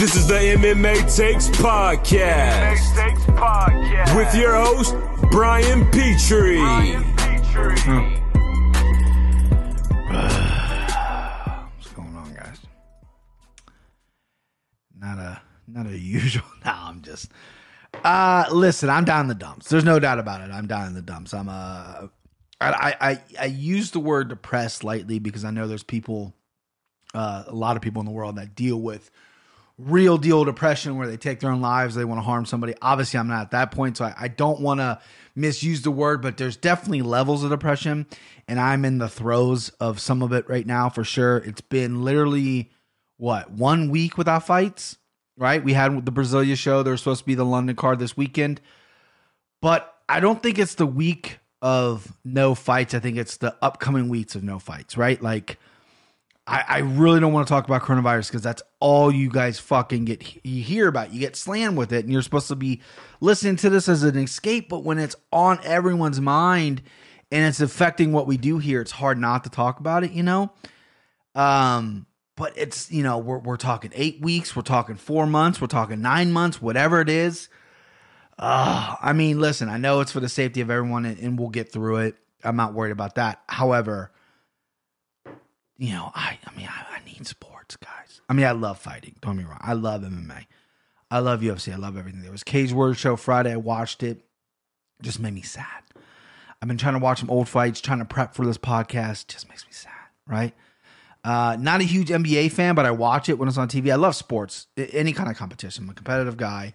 This is the MMA Takes Podcast. Takes Podcast. With your host, Brian Petrie. Brian Petrie. What's going on, guys? Not a not a usual. No, I'm just. Uh listen, I'm down in the dumps. There's no doubt about it. I'm down in the dumps. I'm uh I I I use the word depressed lightly because I know there's people, uh, a lot of people in the world that deal with real deal depression where they take their own lives, they want to harm somebody. Obviously, I'm not at that point, so I, I don't want to misuse the word, but there's definitely levels of depression, and I'm in the throes of some of it right now for sure. It's been literally what one week without fights, right? We had the Brasilia show. There was supposed to be the London card this weekend, but I don't think it's the week of no fights. I think it's the upcoming weeks of no fights, right? Like. I, I really don't want to talk about coronavirus because that's all you guys fucking get you hear about. You get slammed with it, and you're supposed to be listening to this as an escape. But when it's on everyone's mind and it's affecting what we do here, it's hard not to talk about it. You know, um, but it's you know we're we're talking eight weeks, we're talking four months, we're talking nine months, whatever it is. Uh, I mean, listen, I know it's for the safety of everyone, and, and we'll get through it. I'm not worried about that. However you know, I I mean, I, I, need sports, guys. I mean, I love fighting. Don't get me wrong. I love MMA. I love UFC. I love everything. There was Cage Warriors show Friday. I watched it. Just made me sad. I've been trying to watch some old fights, trying to prep for this podcast. Just makes me sad, right? Uh, not a huge NBA fan, but I watch it when it's on TV. I love sports, any kind of competition. I'm a competitive guy,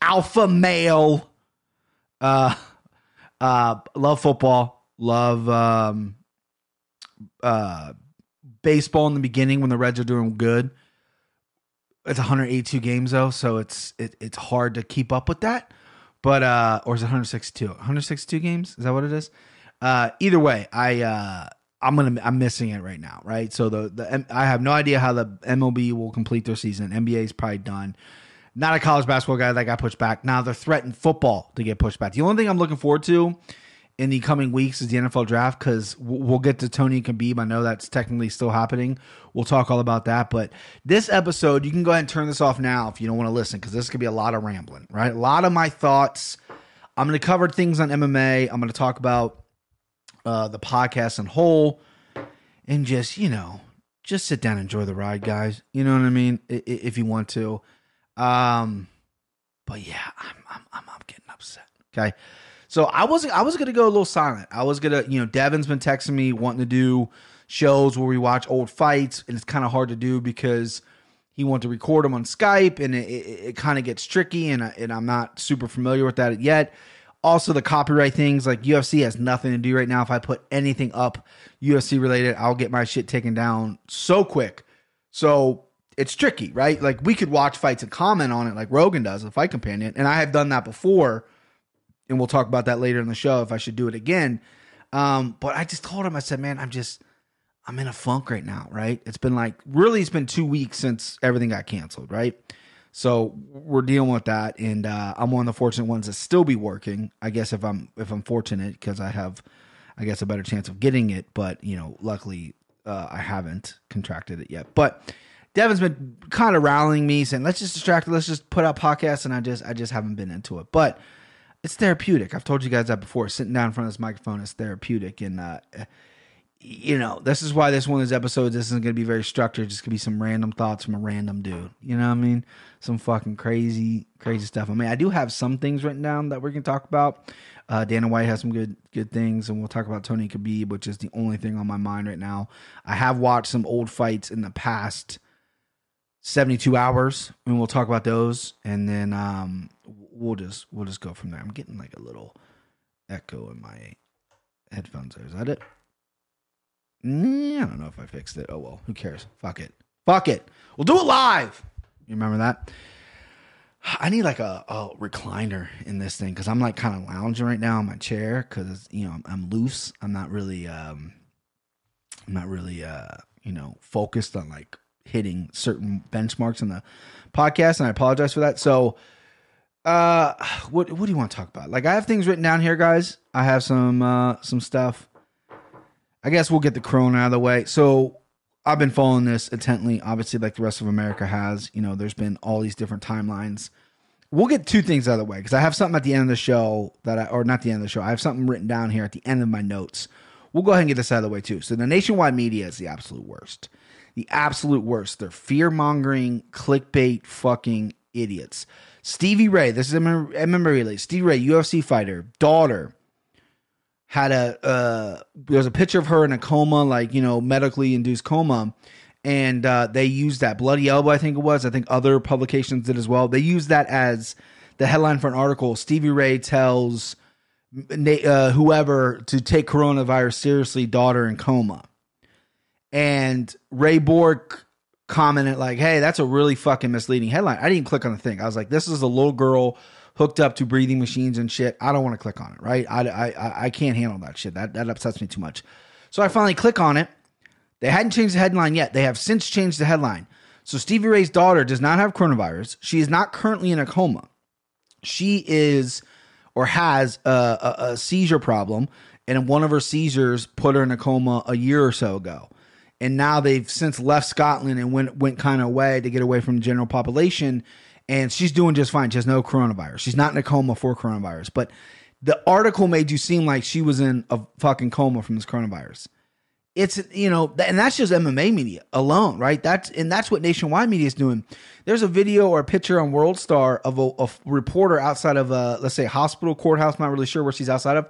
alpha male. Uh, uh, love football. Love um, uh baseball in the beginning when the Reds are doing good. It's 182 games though, so it's it, it's hard to keep up with that. But uh or is it 162? 162 games? Is that what it is? Uh either way, I uh I'm gonna I'm missing it right now, right? So the the I have no idea how the MLB will complete their season. NBA is probably done. Not a college basketball guy that got pushed back. Now they're threatening football to get pushed back. The only thing I'm looking forward to in the coming weeks is the NFL draft because we'll get to Tony Khabib. I know that's technically still happening. We'll talk all about that. But this episode, you can go ahead and turn this off now if you don't want to listen because this could be a lot of rambling, right? A lot of my thoughts. I'm going to cover things on MMA. I'm going to talk about uh, the podcast in whole and just, you know, just sit down and enjoy the ride, guys. You know what I mean? If you want to. Um, but yeah, I'm, I'm, I'm, I'm getting upset. Okay. So I was I was gonna go a little silent. I was gonna, you know, Devin's been texting me wanting to do shows where we watch old fights, and it's kind of hard to do because he wanted to record them on Skype, and it, it, it kind of gets tricky, and I, and I'm not super familiar with that yet. Also, the copyright things like UFC has nothing to do right now. If I put anything up UFC related, I'll get my shit taken down so quick. So it's tricky, right? Like we could watch fights and comment on it, like Rogan does, the fight companion, and I have done that before and we'll talk about that later in the show if I should do it again. Um, but I just told him, I said, man, I'm just, I'm in a funk right now, right? It's been like, really, it's been two weeks since everything got canceled, right? So we're dealing with that, and uh, I'm one of the fortunate ones that still be working. I guess if I'm if I'm fortunate because I have, I guess a better chance of getting it. But you know, luckily uh, I haven't contracted it yet. But Devin's been kind of rallying me, saying let's just distract, let's just put out podcasts, and I just I just haven't been into it. But it's therapeutic. I've told you guys that before. Sitting down in front of this microphone is therapeutic, and uh, you know this is why this one of these episodes isn't going to be very structured. Just gonna be some random thoughts from a random dude. You know what I mean? Some fucking crazy, crazy stuff. I mean, I do have some things written down that we're gonna talk about. Uh, Dana White has some good good things, and we'll talk about Tony Khabib, which is the only thing on my mind right now. I have watched some old fights in the past 72 hours, and we'll talk about those. And then um, we'll just we'll just go from there. I'm getting like a little echo in my headphones. is that it? Mm, I don't know if I fixed it. Oh well, who cares? Fuck it. Fuck it. We'll do it live. You remember that? I need like a, a recliner in this thing because I'm like kind of lounging right now in my chair because you know I'm, I'm, loose. I'm not really um I'm not really uh you know focused on like hitting certain benchmarks in the podcast, and I apologize for that. So uh, what what do you want to talk about? Like, I have things written down here, guys. I have some uh some stuff. I guess we'll get the Corona out of the way. So, I've been following this intently, obviously, like the rest of America has. You know, there's been all these different timelines. We'll get two things out of the way because I have something at the end of the show that I, or not the end of the show, I have something written down here at the end of my notes. We'll go ahead and get this out of the way too. So, the nationwide media is the absolute worst. The absolute worst. They're fear mongering, clickbait, fucking idiots. Stevie Ray, this is a mem- a memory release. Stevie Ray, UFC fighter, daughter, had a uh there was a picture of her in a coma like you know medically induced coma and uh they used that bloody elbow i think it was i think other publications did as well they used that as the headline for an article stevie ray tells uh, whoever to take coronavirus seriously daughter in coma and Ray Borg commented like hey that's a really fucking misleading headline i didn't click on the thing i was like this is a little girl hooked up to breathing machines and shit. I don't want to click on it, right? I, I, I can't handle that shit. That, that upsets me too much. So I finally click on it. They hadn't changed the headline yet. They have since changed the headline. So Stevie Ray's daughter does not have coronavirus. She is not currently in a coma. She is or has a, a, a seizure problem, and one of her seizures put her in a coma a year or so ago. And now they've since left Scotland and went went kind of away to get away from the general population and she's doing just fine. She has no coronavirus. She's not in a coma for coronavirus. But the article made you seem like she was in a fucking coma from this coronavirus. It's you know, and that's just MMA media alone, right? That's and that's what nationwide media is doing. There's a video or a picture on World Star of a, a reporter outside of a let's say hospital courthouse. Not really sure where she's outside of.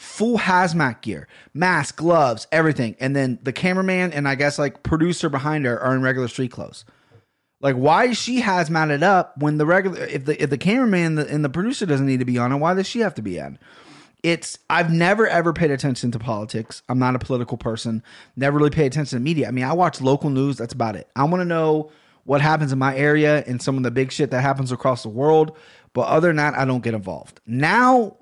Full hazmat gear, mask, gloves, everything, and then the cameraman and I guess like producer behind her are in regular street clothes. Like, why is she hazmated up when the regular if the if the cameraman and the, producer doesn't need to be on it, why does she have to be on? It's I've never ever paid attention to politics. I'm not a political person. Never really pay attention to media. I mean, I watch local news. That's about it. I want to know what happens in my area and some of the big shit that happens across the world. But other than that, I don't get involved. Now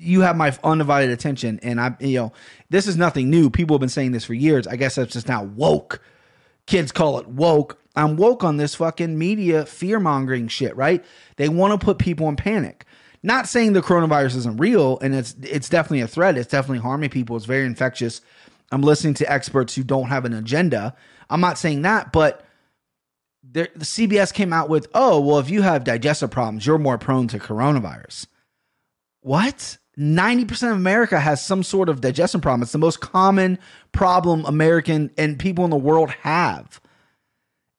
you have my undivided attention, and I, you know, this is nothing new. People have been saying this for years. I guess that's just now woke. Kids call it woke. I'm woke on this fucking media fear mongering shit, right? They want to put people in panic. Not saying the coronavirus isn't real and it's it's definitely a threat. It's definitely harming people. It's very infectious. I'm listening to experts who don't have an agenda. I'm not saying that, but there, the CBS came out with, oh, well, if you have digestive problems, you're more prone to coronavirus. What? 90% of America has some sort of digestion problem. It's the most common problem American and people in the world have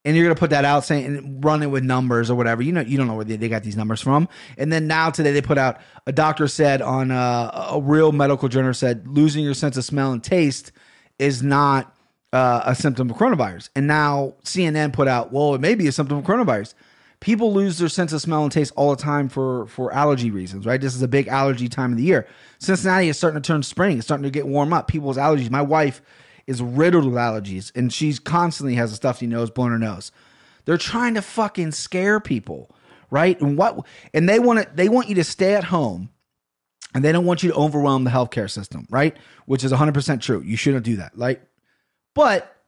and you're gonna put that out saying and run it with numbers or whatever. You know, you don't know where they, they got these numbers from. And then now today they put out a doctor said on uh, a real medical journal said losing your sense of smell and taste is not uh, a symptom of coronavirus. And now CNN put out, well, it may be a symptom of coronavirus. People lose their sense of smell and taste all the time for for allergy reasons, right? This is a big allergy time of the year. Cincinnati is starting to turn spring. It's starting to get warm up. People's allergies. My wife is riddled with allergies and she's constantly has a stuffy nose blowing her nose. They're trying to fucking scare people, right? And what and they want to they want you to stay at home and they don't want you to overwhelm the healthcare system, right? Which is 100% true. You shouldn't do that. Like but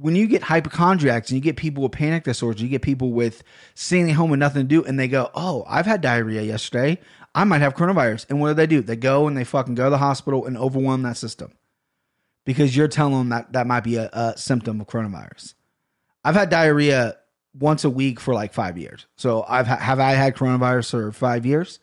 when you get hypochondriacs and you get people with panic disorders, you get people with sitting at home with nothing to do, and they go, "Oh, I've had diarrhea yesterday. I might have coronavirus." And what do they do? They go and they fucking go to the hospital and overwhelm that system because you're telling them that that might be a, a symptom of coronavirus. I've had diarrhea once a week for like five years. So I've have I had coronavirus for five years?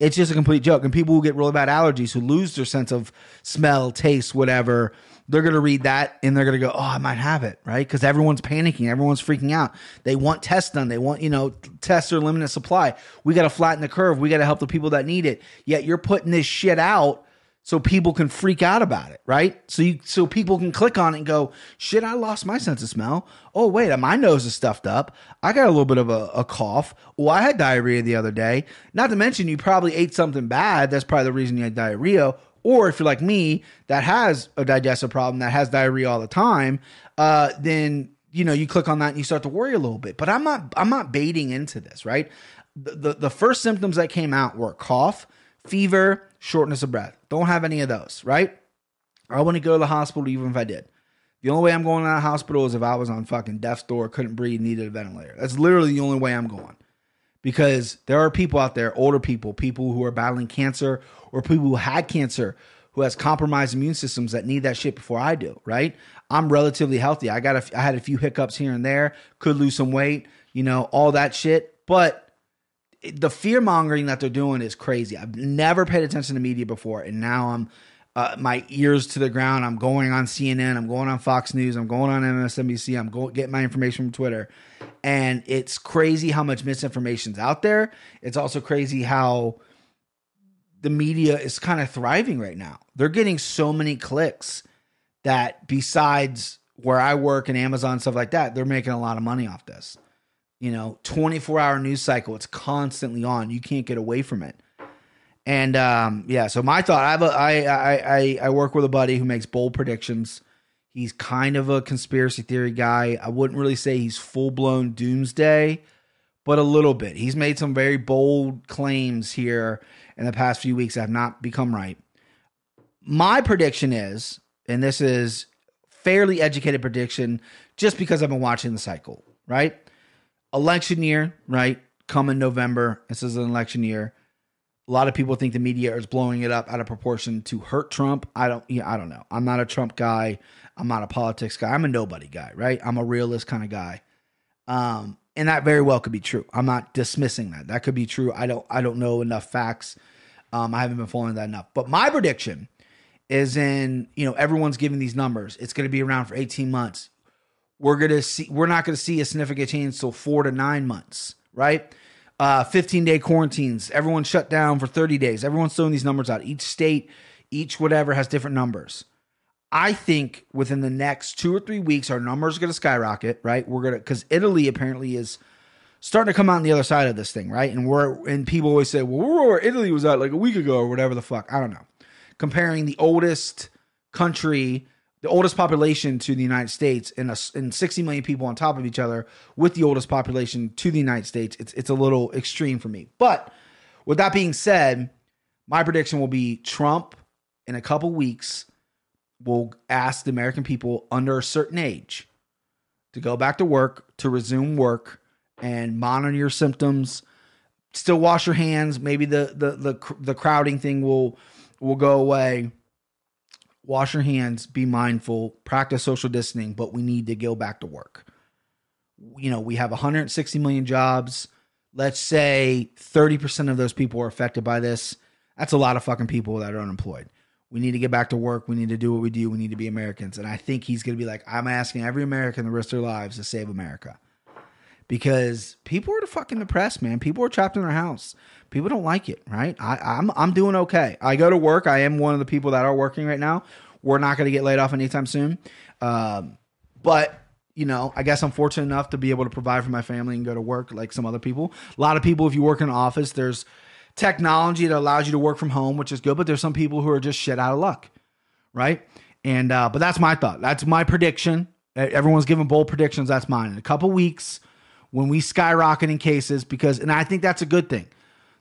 It's just a complete joke. And people who get really bad allergies who lose their sense of smell, taste, whatever, they're gonna read that and they're gonna go, "Oh, I might have it," right? Because everyone's panicking, everyone's freaking out. They want tests done. They want you know tests are limited supply. We got to flatten the curve. We got to help the people that need it. Yet you're putting this shit out so people can freak out about it, right? So you so people can click on it and go, "Shit, I lost my sense of smell. Oh wait, my nose is stuffed up. I got a little bit of a, a cough. Oh, I had diarrhea the other day. Not to mention you probably ate something bad. That's probably the reason you had diarrhea. Or if you're like me, that has a digestive problem, that has diarrhea all the time, uh, then you know you click on that and you start to worry a little bit. But I'm not I'm not baiting into this, right? The the, the first symptoms that came out were cough, fever shortness of breath. Don't have any of those, right? I wouldn't go to the hospital even if I did. The only way I'm going to the hospital is if I was on fucking death's door, couldn't breathe, needed a ventilator. That's literally the only way I'm going. Because there are people out there, older people, people who are battling cancer, or people who had cancer, who has compromised immune systems that need that shit before I do, right? I'm relatively healthy. I got a, I had a few hiccups here and there, could lose some weight, you know, all that shit. But the fear mongering that they're doing is crazy. I've never paid attention to media before, and now I'm uh, my ears to the ground. I'm going on CNN. I'm going on Fox News. I'm going on MSNBC. I'm going getting my information from Twitter, and it's crazy how much misinformation's out there. It's also crazy how the media is kind of thriving right now. They're getting so many clicks that besides where I work and Amazon stuff like that, they're making a lot of money off this. You know, 24 hour news cycle, it's constantly on. You can't get away from it. And um, yeah, so my thought, I have a, I, I, I, I work with a buddy who makes bold predictions. He's kind of a conspiracy theory guy. I wouldn't really say he's full blown doomsday, but a little bit. He's made some very bold claims here in the past few weeks that have not become right. My prediction is, and this is fairly educated prediction just because I've been watching the cycle, right? Election year, right? Coming November. This is an election year. A lot of people think the media is blowing it up out of proportion to hurt Trump. I don't yeah, I don't know. I'm not a Trump guy. I'm not a politics guy. I'm a nobody guy, right? I'm a realist kind of guy. Um, and that very well could be true. I'm not dismissing that. That could be true. I don't I don't know enough facts. Um, I haven't been following that enough. But my prediction is in, you know, everyone's giving these numbers. It's going to be around for 18 months. We're going to see we're not going to see a significant change until 4 to 9 months, right? Uh 15 day quarantines. Everyone shut down for 30 days. Everyone's throwing these numbers out. Each state, each whatever has different numbers. I think within the next two or three weeks, our numbers are going to skyrocket, right? We're going to, because Italy apparently is starting to come out on the other side of this thing, right? And we're, and people always say, well, we're where Italy was at like a week ago or whatever the fuck. I don't know. Comparing the oldest country, the oldest population to the United States and, a, and 60 million people on top of each other with the oldest population to the United States, it's, it's a little extreme for me. But with that being said, my prediction will be Trump in a couple weeks will ask the American people under a certain age to go back to work, to resume work, and monitor your symptoms. Still wash your hands. Maybe the the the the crowding thing will will go away. Wash your hands. Be mindful. Practice social distancing. But we need to go back to work. You know, we have 160 million jobs. Let's say 30% of those people are affected by this. That's a lot of fucking people that are unemployed. We need to get back to work. We need to do what we do. We need to be Americans. And I think he's going to be like, I'm asking every American the rest of their lives to save America. Because people are the fucking depressed, man. People are trapped in their house. People don't like it, right? I, I'm I'm doing okay. I go to work. I am one of the people that are working right now. We're not going to get laid off anytime soon. Um, but you know, I guess I'm fortunate enough to be able to provide for my family and go to work like some other people. A lot of people, if you work in an office, there's technology that allows you to work from home, which is good. But there's some people who are just shit out of luck, right? And uh, but that's my thought. That's my prediction. Everyone's giving bold predictions. That's mine. In a couple weeks, when we skyrocket in cases, because and I think that's a good thing.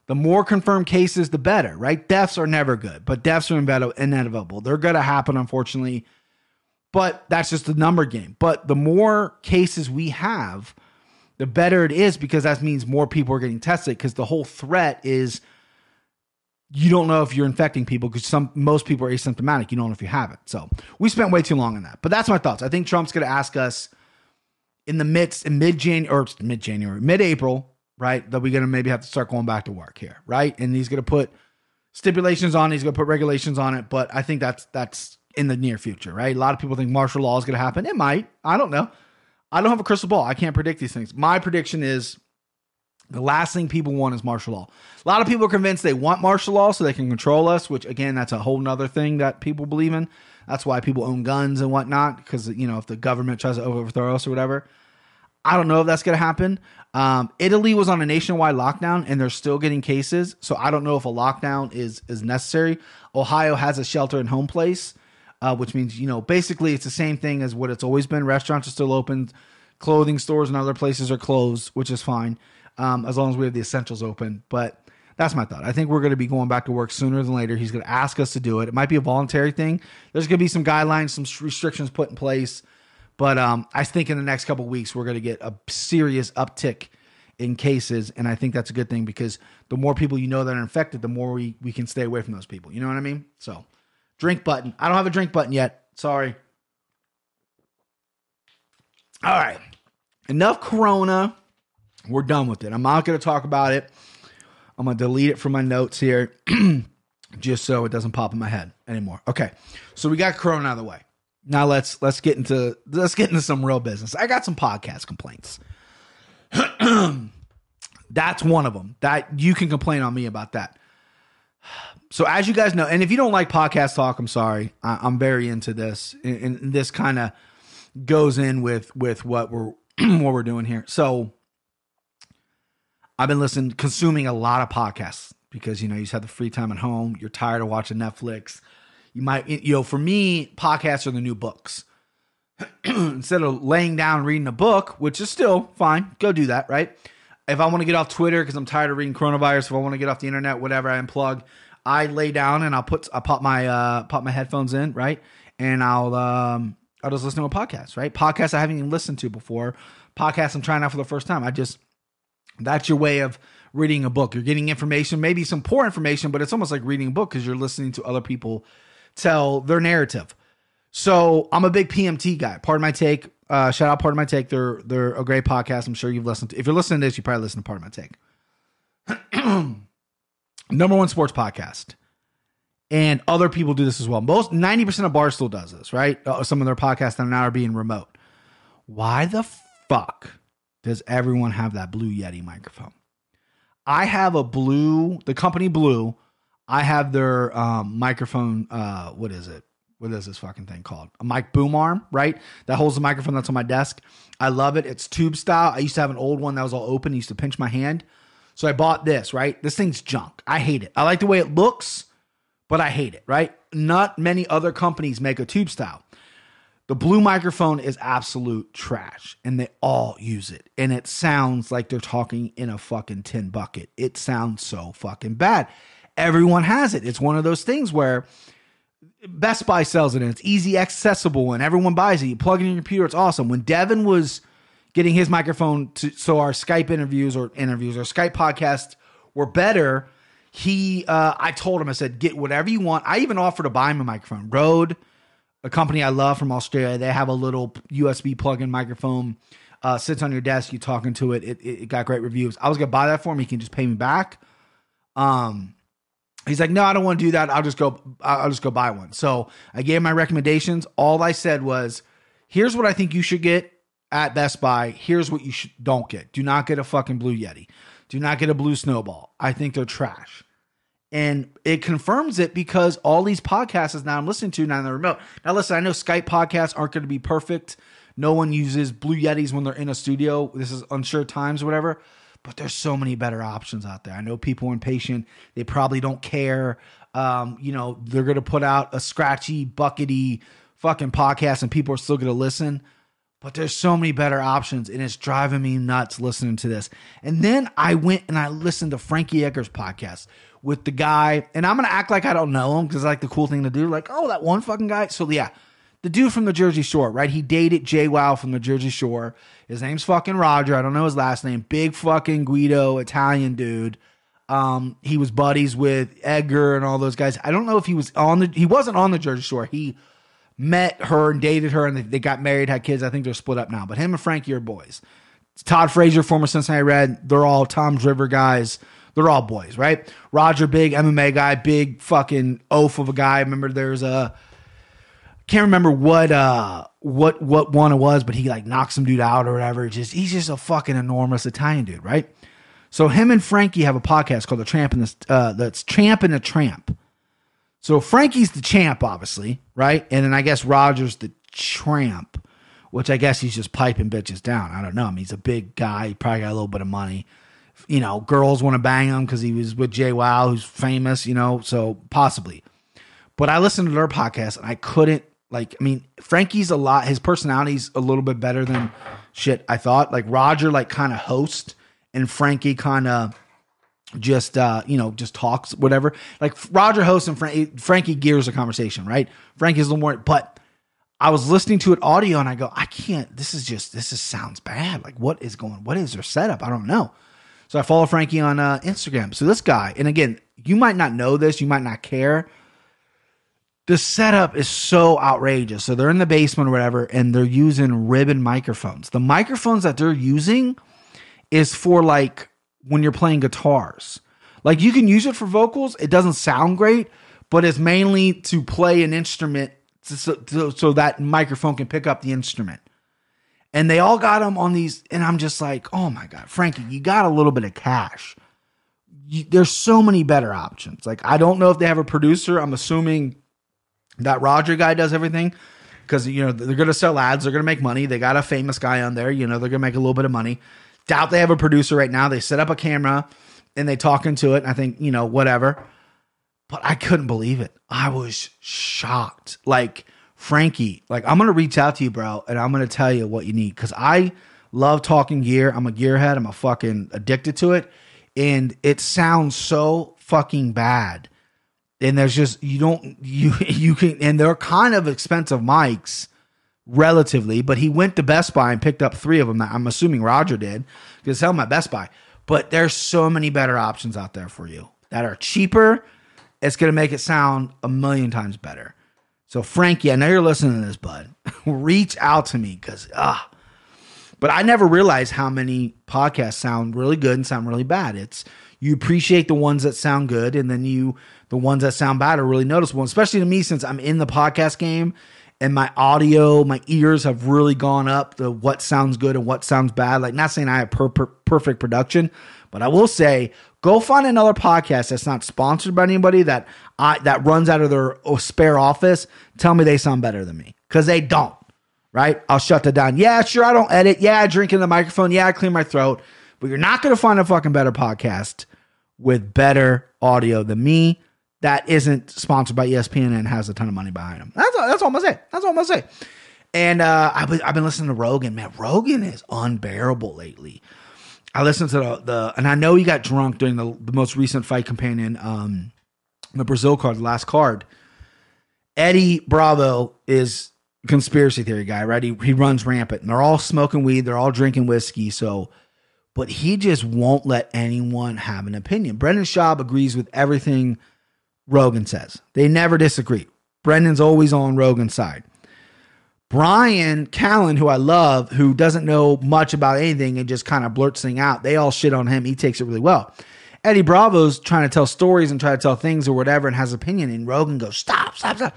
The more confirmed cases, the better, right? Deaths are never good, but deaths are inevitable. They're going to happen, unfortunately. But that's just a number game. But the more cases we have, the better it is because that means more people are getting tested because the whole threat is you don't know if you're infecting people because some most people are asymptomatic. You don't know if you have it. So we spent way too long on that. But that's my thoughts. I think Trump's going to ask us in the midst in mid January or mid January, mid April, right? That we're going to maybe have to start going back to work here, right? And he's going to put stipulations on. He's going to put regulations on it. But I think that's that's in the near future, right? A lot of people think martial law is going to happen. It might. I don't know. I don't have a crystal ball. I can't predict these things. My prediction is the last thing people want is martial law. A lot of people are convinced they want martial law so they can control us, which again, that's a whole nother thing that people believe in. That's why people own guns and whatnot, because you know, if the government tries to overthrow us or whatever. I don't know if that's going to happen. Um, Italy was on a nationwide lockdown and they're still getting cases, so I don't know if a lockdown is is necessary. Ohio has a shelter in home place, uh, which means you know basically it's the same thing as what it's always been. Restaurants are still open, clothing stores and other places are closed, which is fine um, as long as we have the essentials open. But that's my thought. I think we're going to be going back to work sooner than later. He's going to ask us to do it. It might be a voluntary thing. There's going to be some guidelines, some restrictions put in place. But um, I think in the next couple weeks we're going to get a serious uptick in cases, and I think that's a good thing because the more people you know that are infected, the more we we can stay away from those people. You know what I mean? So Drink button. I don't have a drink button yet. Sorry. All right. Enough Corona. We're done with it. I'm not going to talk about it. I'm going to delete it from my notes here just so it doesn't pop in my head anymore. Okay. So we got Corona out of the way. Now let's let's get into let's get into some real business. I got some podcast complaints. That's one of them. That you can complain on me about that. So as you guys know, and if you don't like podcast talk, I'm sorry. I, am very into this, and, and this kind of goes in with with what we're what we're doing here. So I've been listening, consuming a lot of podcasts because you know you just have the free time at home. You're tired of watching Netflix. You might, you know, for me, podcasts are the new books. Instead of laying down reading a book, which is still fine, go do that, right? If I want to get off Twitter because I'm tired of reading coronavirus, if I want to get off the internet, whatever, I unplug. I lay down and I'll put I pop my uh pop my headphones in, right? And I'll um I'll just listen to a podcast, right? Podcasts I haven't even listened to before. Podcasts I'm trying out for the first time. I just that's your way of reading a book. You're getting information, maybe some poor information, but it's almost like reading a book because you're listening to other people tell their narrative. So I'm a big PMT guy. Pardon my take. Uh, shout out, Pardon my take. They're they're a great podcast. I'm sure you've listened to. If you're listening to this, you probably listen to Pardon my take. Number one sports podcast, and other people do this as well. Most ninety percent of Barstool does this, right? Uh, some of their podcasts now are being remote. Why the fuck does everyone have that Blue Yeti microphone? I have a blue, the company Blue. I have their um, microphone. Uh, what is it? What is this fucking thing called? A mic boom arm, right? That holds the microphone that's on my desk. I love it. It's tube style. I used to have an old one that was all open. It used to pinch my hand. So I bought this, right? This thing's junk. I hate it. I like the way it looks, but I hate it, right? Not many other companies make a tube style. The blue microphone is absolute trash and they all use it. And it sounds like they're talking in a fucking tin bucket. It sounds so fucking bad. Everyone has it. It's one of those things where Best Buy sells it and it's easy accessible and everyone buys it. You plug it in your computer, it's awesome. When Devin was getting his microphone to so our Skype interviews or interviews or Skype podcast were better, he uh I told him, I said, get whatever you want. I even offered to buy him a microphone. Rode a company I love from Australia. They have a little USB plug-in microphone. Uh, sits on your desk. You talking to it. It, it got great reviews. I was gonna buy that for him. He can just pay me back. Um, he's like, no, I don't want to do that. I'll just go. I'll just go buy one. So I gave my recommendations. All I said was, here's what I think you should get at Best Buy. Here's what you should don't get. Do not get a fucking Blue Yeti. Do not get a Blue Snowball. I think they're trash. And it confirms it because all these podcasts now I'm listening to now on the remote. Now, listen, I know Skype podcasts aren't going to be perfect. No one uses Blue Yetis when they're in a studio. This is unsure times whatever. But there's so many better options out there. I know people are impatient. They probably don't care. Um, you know, they're going to put out a scratchy, buckety fucking podcast and people are still going to listen. But there's so many better options, and it's driving me nuts listening to this. And then I went and I listened to Frankie Edgar's podcast with the guy, and I'm gonna act like I don't know him because it's like the cool thing to do, like, oh, that one fucking guy. So yeah, the dude from the Jersey Shore, right? He dated JWoww from the Jersey Shore. His name's fucking Roger. I don't know his last name. Big fucking Guido, Italian dude. Um, he was buddies with Edgar and all those guys. I don't know if he was on the. He wasn't on the Jersey Shore. He met her and dated her, and they, got married, had kids. I think they're split up now. But him and Frankie are boys. Todd Frazier, former Cincinnati Red. They're all Toms River guys. They're all boys, right? Roger, big MMA guy, big fucking oaf of a guy. Remember, there's a can't remember what uh what what one it was, but he like knocked some dude out or whatever. Just he's just a fucking enormous Italian dude, right? So him and Frankie have a podcast called the Tramp and the uh, that's Champ and the Tramp. So Frankie's the champ, obviously, right? And then I guess Roger's the tramp, which I guess he's just piping bitches down. I don't know. I mean, he's a big guy. He probably got a little bit of money. You know, girls want to bang him because he was with JWoww, who's famous, you know, so possibly. But I listened to their podcast and I couldn't, like, I mean, Frankie's a lot, his personality's a little bit better than shit I thought. Like, Roger, like, kind of host and Frankie kind of just uh you know just talks whatever. Like roger hosts and Frank, frankie gears a conversation right? Frankie's a little more but i was listening to it audio and i go i can't this is just this is sounds bad. Like what is going what is their setup? I don't know. So i follow frankie on uh, instagram. So this guy and again you might not know this you might not care the setup is so outrageous. So they're in the basement or whatever, and they're using ribbon microphones. The microphones that they're using is for like when you're playing guitars. Like you can use it for vocals. It doesn't sound great, but it's mainly to play an instrument so, so, so that microphone can pick up the instrument. And they all got them on these, and I'm just like, oh my god, Frankie, you got a little bit of cash. You, there's so many better options. Like I don't know if they have a producer. I'm assuming that Roger guy does everything because you know they're gonna sell ads, they're gonna make money. They got a famous guy on there, you know, they're gonna make a little bit of money. Doubt they have a producer right now. They set up a camera and they talk into it. And I think you know whatever, but I couldn't believe it. I was shocked. Like Frankie, like I'm gonna reach out to you, bro, and I'm gonna tell you what you need because I love talking gear. I'm a gearhead. I'm a fucking addicted to it, and it sounds so fucking bad and there's just you don't you you can and they're kind of expensive mics relatively but he went to best buy and picked up three of them. I'm assuming roger did because hell my best buy. But there's so many better options out there for you that are cheaper. It's going to make it sound a million times better. So frankie i know you're listening to this bud. Reach out to me because ah. But i never realized how many podcasts sound really good and sound really bad. It's you appreciate the ones that sound good and then you the ones that sound bad are really noticeable, especially to me since I'm in the podcast game and my audio, my ears have really gone up to what sounds good and what sounds bad. Like, not saying I have per- per- perfect production, but I will say go find another podcast that's not sponsored by anybody that I that runs out of their uh, spare office. Tell me they sound better than me because they don't. Right? I'll shut that down. Yeah, sure. I don't edit. Yeah, I drink in the microphone. Yeah, I clean my throat. But you're not going to find a fucking better podcast with better audio than me that isn't sponsored by ESPN and has a ton of money behind them. That's all, that's all I'm gonna say. That's all I'm gonna say. And uh, I've been, I've been listening to Rogan. Man, Rogan is unbearable lately. I listened to the, the and I know he got drunk during the, the most recent fight companion, um, the Brazil card, the last card. Eddie Bravo is conspiracy theory guy, right? He, he runs rampant, and they're all smoking weed, they're all drinking whiskey. So, but he just won't let anyone have an opinion. Brendan Schaub agrees with everything Rogan says. They never disagree. Brendan's always on Rogan's side. Brian Callen, who I love, who doesn't know much about anything and just kind of blurts thing out, they all shit on him. He takes it really well. Eddie Bravo's trying to tell stories and try to tell things or whatever and has opinion, and Rogan goes, stop, stop, stop.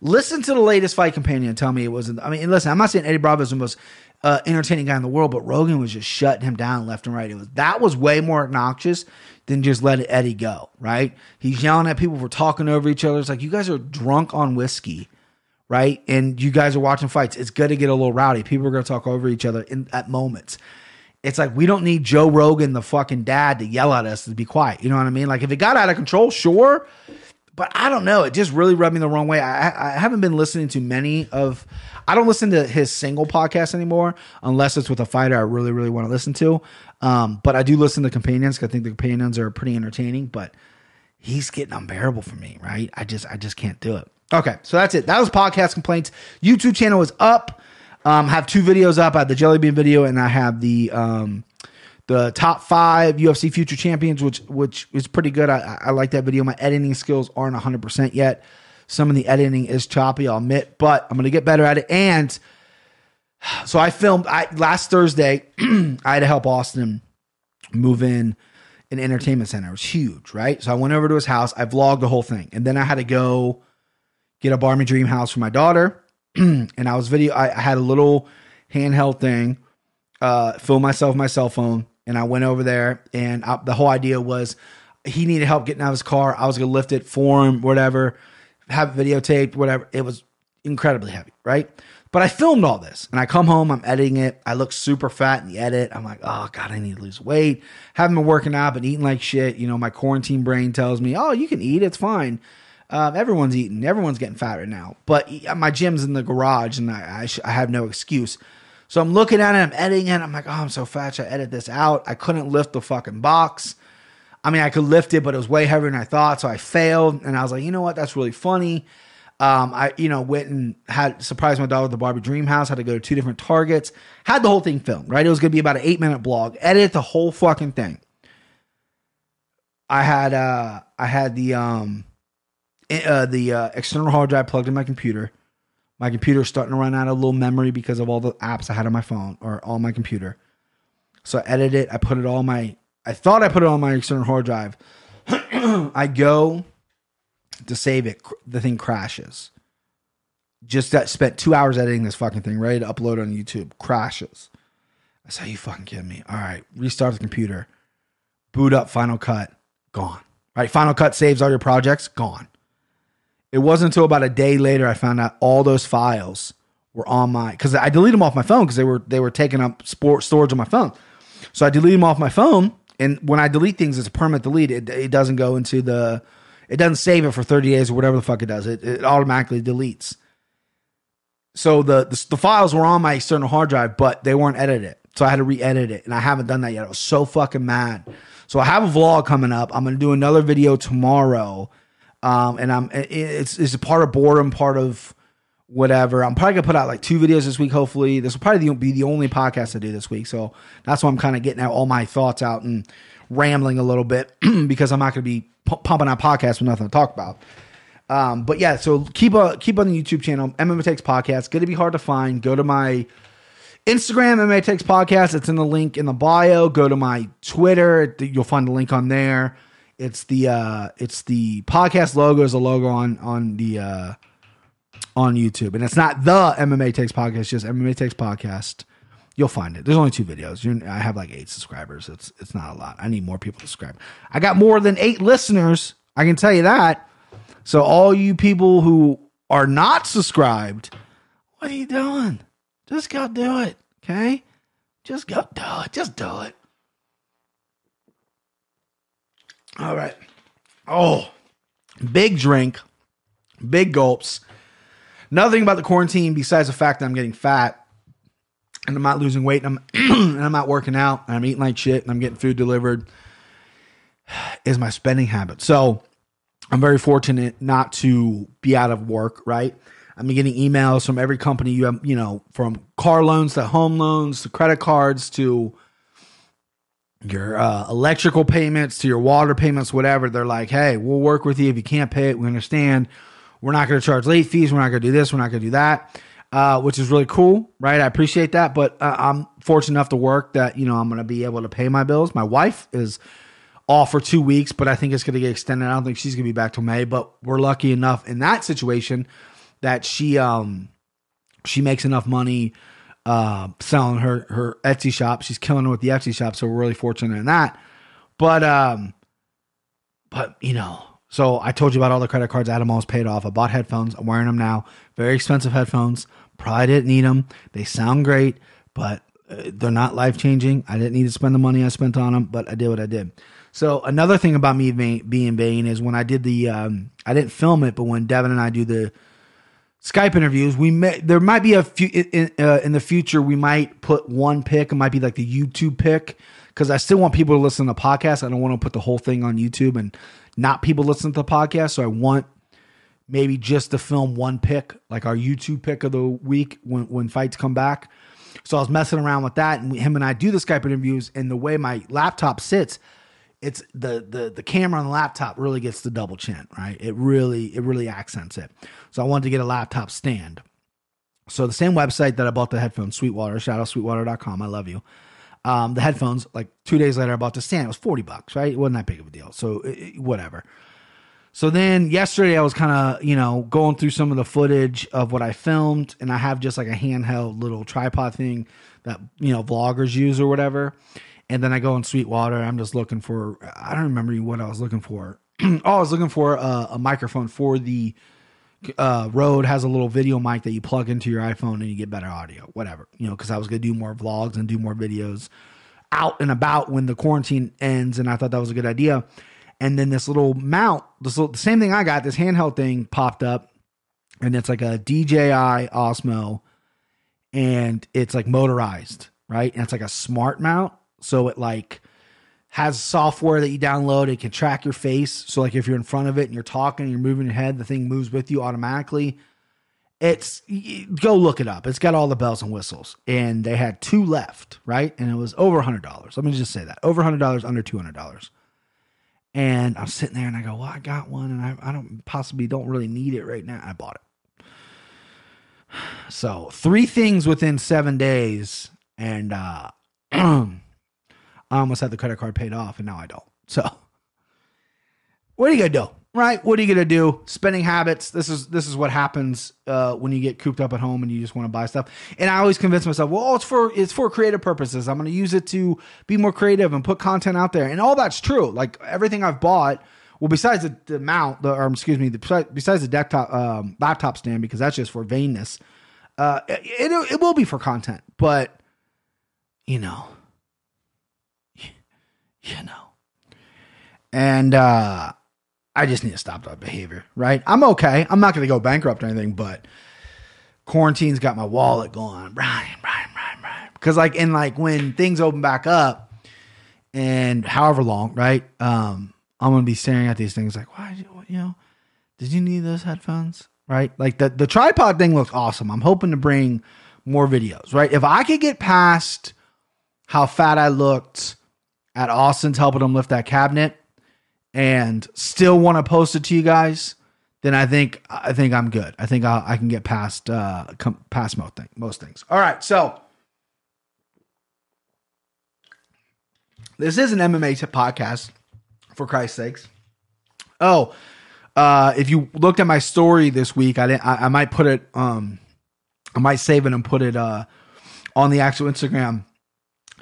Listen to the latest fight companion and tell me it wasn't. I mean, listen, I'm not saying Eddie Bravo's the most uh, entertaining guy in the world, but Rogan was just shutting him down left and right. It was that was way more obnoxious than just letting Eddie go, right? He's yelling at people for talking over each other. It's like you guys are drunk on whiskey, right? And you guys are watching fights. It's to get a little rowdy. People are going to talk over each other in at moments. It's like we don't need Joe Rogan, the fucking dad, to yell at us to be quiet. You know what I mean? Like if it got out of control, sure. But I don't know. It just really rubbed me the wrong way. I, I haven't been listening to many of. I don't listen to his single podcast anymore unless it's with a fighter I really, really want to listen to. Um, but I do listen to companions I think the companions are pretty entertaining. But he's getting unbearable for me, right? I just, I just can't do it. Okay, so that's it. That was podcast complaints. YouTube channel is up. Um, have two videos up. I have the Jelly Bean video, and I have the um, the top five UFC future champions, which which is pretty good. I, I like that video. My editing skills aren't 100 percent yet. Some of the editing is choppy, I'll admit, but I'm gonna get better at it. And so I filmed I last Thursday. I had to help Austin move in an entertainment center. It was huge, right? So I went over to his house. I vlogged the whole thing, and then I had to go get a Barbie dream house for my daughter. and I was video. I, I had a little handheld thing, uh, film myself my cell phone, and I went over there. And I, the whole idea was he needed help getting out of his car. I was gonna lift it for him, whatever, have it videotaped, whatever. It was incredibly heavy, right? But I filmed all this and I come home, I'm editing it. I look super fat in the edit. I'm like, oh God, I need to lose weight. Haven't been working out, been eating like shit. You know, my quarantine brain tells me, oh, you can eat, it's fine. Um, everyone's eating, everyone's getting fat right now. But my gym's in the garage and I, I, sh- I have no excuse. So I'm looking at it, I'm editing it. I'm like, oh, I'm so fat. Should I edit this out? I couldn't lift the fucking box. I mean, I could lift it, but it was way heavier than I thought. So I failed. And I was like, you know what? That's really funny. Um, I, you know, went and had surprised my daughter the Barbie Dream House. Had to go to two different Targets. Had the whole thing filmed. Right, it was to be about an eight minute blog. Edit the whole fucking thing. I had, uh, I had the, um, uh, the uh, external hard drive plugged in my computer. My computer's starting to run out of little memory because of all the apps I had on my phone or on my computer. So I edited it. I put it all my. I thought I put it on my external hard drive. I go to save it. The thing crashes. Just spent two hours editing this fucking thing, ready to upload on YouTube. Crashes. I said, "You fucking kidding me?" All right, restart the computer. Boot up Final Cut. Gone. Right, Final Cut saves all your projects. Gone. It wasn't until about a day later I found out all those files were on my because I deleted them off my phone because they were they were taking up sport storage on my phone. So I deleted them off my phone, and when I delete things, it's a permanent delete. It, it doesn't go into the, it doesn't save it for thirty days or whatever the fuck it does. It, it automatically deletes. So the, the the files were on my external hard drive, but they weren't edited. So I had to re-edit it, and I haven't done that yet. I was so fucking mad. So I have a vlog coming up. I'm gonna do another video tomorrow, um, and I'm it's it's a part of boredom, part of whatever. I'm probably gonna put out like two videos this week. Hopefully, this will probably be the only podcast I do this week. So that's why I'm kind of getting out all my thoughts out and rambling a little bit because I'm not gonna be pu- pumping out podcasts with nothing to talk about. Um, but yeah, so keep a keep on the YouTube channel, MMA Takes Podcast. To be hard to find. Go to my Instagram, MMA Takes Podcast. It's in the link in the bio. Go to my Twitter. You'll find the link on there. It's the uh, it's the podcast logo is a logo on on the uh, on YouTube, and it's not the MMA Takes Podcast. Just MMA Takes Podcast. You'll find it. There's only two videos. You're, I have like eight subscribers. It's it's not a lot. I need more people to subscribe. I got more than eight listeners. I can tell you that. So all you people who are not subscribed, what are you doing? Just go do it, okay? Just go do it. Just do it. All right. Oh, big drink, big gulps. Nothing about the quarantine besides the fact that I'm getting fat and I'm not losing weight and I'm and I'm not working out and I'm eating like shit and I'm getting food delivered is my spending habit. So I'm very fortunate not to be out of work, right? I'm getting emails from every company you have, you know, from car loans to home loans to credit cards to your uh, electrical payments to your water payments, whatever. They're like, hey, we'll work with you. If you can't pay it, we understand. We're not going to charge late fees. We're not going to do this. We're not going to do that, uh, which is really cool, right? I appreciate that. But uh, I'm fortunate enough to work that, you know, I'm going to be able to pay my bills. My wife is off for two weeks, but I think it's going to get extended. I don't think she's going to be back till May, but we're lucky enough in that situation that she um she makes enough money uh selling her her Etsy shop. She's killing it with the Etsy shop, so we're really fortunate in that. But um but you know, so I told you about all the credit cards them almost paid off. I bought headphones. I'm wearing them now. Very expensive headphones. Probably didn't need them. They sound great, but uh, they're not life changing. I didn't need to spend the money I spent on them, but I did what I did. So another thing about me being, being vain is when I did the, um, I didn't film it, but when Devin and I do the Skype interviews, we may there might be a few in, uh, in the future. We might put one pick. It might be like the YouTube pick because I still want people to listen to the podcast. I don't want to put the whole thing on YouTube and not people listen to the podcast. So I want maybe just to film one pick, like our YouTube pick of the week when when fights come back. So I was messing around with that, and him and I do the Skype interviews. And the way my laptop sits, it's the the the camera on the laptop really gets the double chin, right? It really it really accents it. So I wanted to get a laptop stand. So the same website that I bought the headphones, Sweetwater, shout out sweetwater.com. I love you. Um, the headphones, like two days later, I bought the stand. It was 40 bucks, right? It wasn't that big of a deal. So it- whatever. So then yesterday I was kind of, you know, going through some of the footage of what I filmed and I have just like a handheld little tripod thing that, you know, vloggers use or whatever. And then I go in Sweetwater. I'm just looking for, I don't remember what I was looking for. oh, I was looking for a, a microphone for the uh, Rode has a little video mic that you plug into your iPhone and you get better audio, whatever, you know, because I was going to do more vlogs and do more videos out and about when the quarantine ends. And I thought that was a good idea. And then this little mount, this little, the same thing I got, this handheld thing popped up and it's like a DJI Osmo and it's like motorized, right? And it's like a smart mount. So it like has software that you download. It can track your face. So like if you're in front of it and you're talking and you're moving your head, the thing moves with you automatically. It's go look it up. It's got all the bells and whistles. And they had two left, right? And it was over hundred dollars. Let me just say that. Over hundred dollars, under two hundred dollars. And I'm sitting there and I go, well, I got one and I, I don't possibly don't really need it right now. I bought it. So three things within seven days, and uh, I almost had the credit card paid off, and now I don't. So what are you gonna do? Right? What are you gonna do? Spending habits. This is this is what happens uh, when you get cooped up at home and you just want to buy stuff. And I always convince myself, well, it's for it's for creative purposes. I'm gonna use it to be more creative and put content out there. And all that's true. Like everything I've bought. Well, besides the, the mount, the, or excuse me, the, besides the desktop um, laptop stand, because that's just for vainness. Uh, it, it it will be for content, but you know, you know, and uh I just need to stop that behavior, right? I'm okay. I'm not going to go bankrupt or anything, but quarantine's got my wallet going, Brian, Brian, Brian, Brian. Because like in like when things open back up, and however long, right? Um, I'm gonna be staring at these things like, why, you know, did you need those headphones, right? Like the the tripod thing looks awesome. I'm hoping to bring more videos, right? If I could get past how fat I looked at Austin's helping him lift that cabinet and still want to post it to you guys, then I think I think I'm good. I think I'll, I can get past uh come, past most most things. All right, so this is an MMA podcast, for Christ's sakes. Oh, uh, if you looked at my story this week, I didn't. I, I might put it. Um, I might save it and put it uh on the actual Instagram.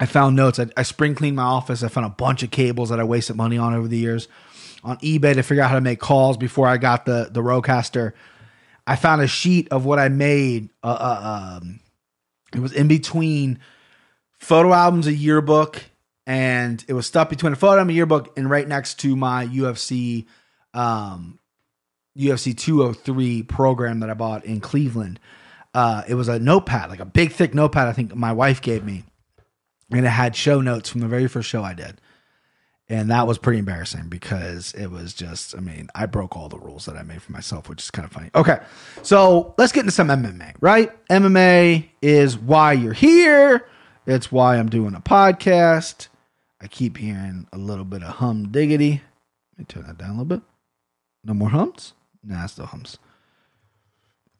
I found notes. I, I spring cleaned my office. I found a bunch of cables that I wasted money on over the years on eBay to figure out how to make calls before I got the the Rodecaster. I found a sheet of what I made. Uh, uh, um, it was in between photo albums, a yearbook, and it was stuck between a photo album, a yearbook, and right next to my UFC, um, UFC 203 program that I bought in Cleveland. Uh, it was a notepad, like a big thick notepad. I think my wife gave me, and it had show notes from the very first show I did. And that was pretty embarrassing because it was just, I mean, I broke all the rules that I made for myself, which is kind of funny. Okay. So let's get into some MMA, right? MMA is why you're here. It's why I'm doing a podcast. I keep hearing a little bit of hum diggity. Let me turn that down a little bit. No more hums? Nah, still hums.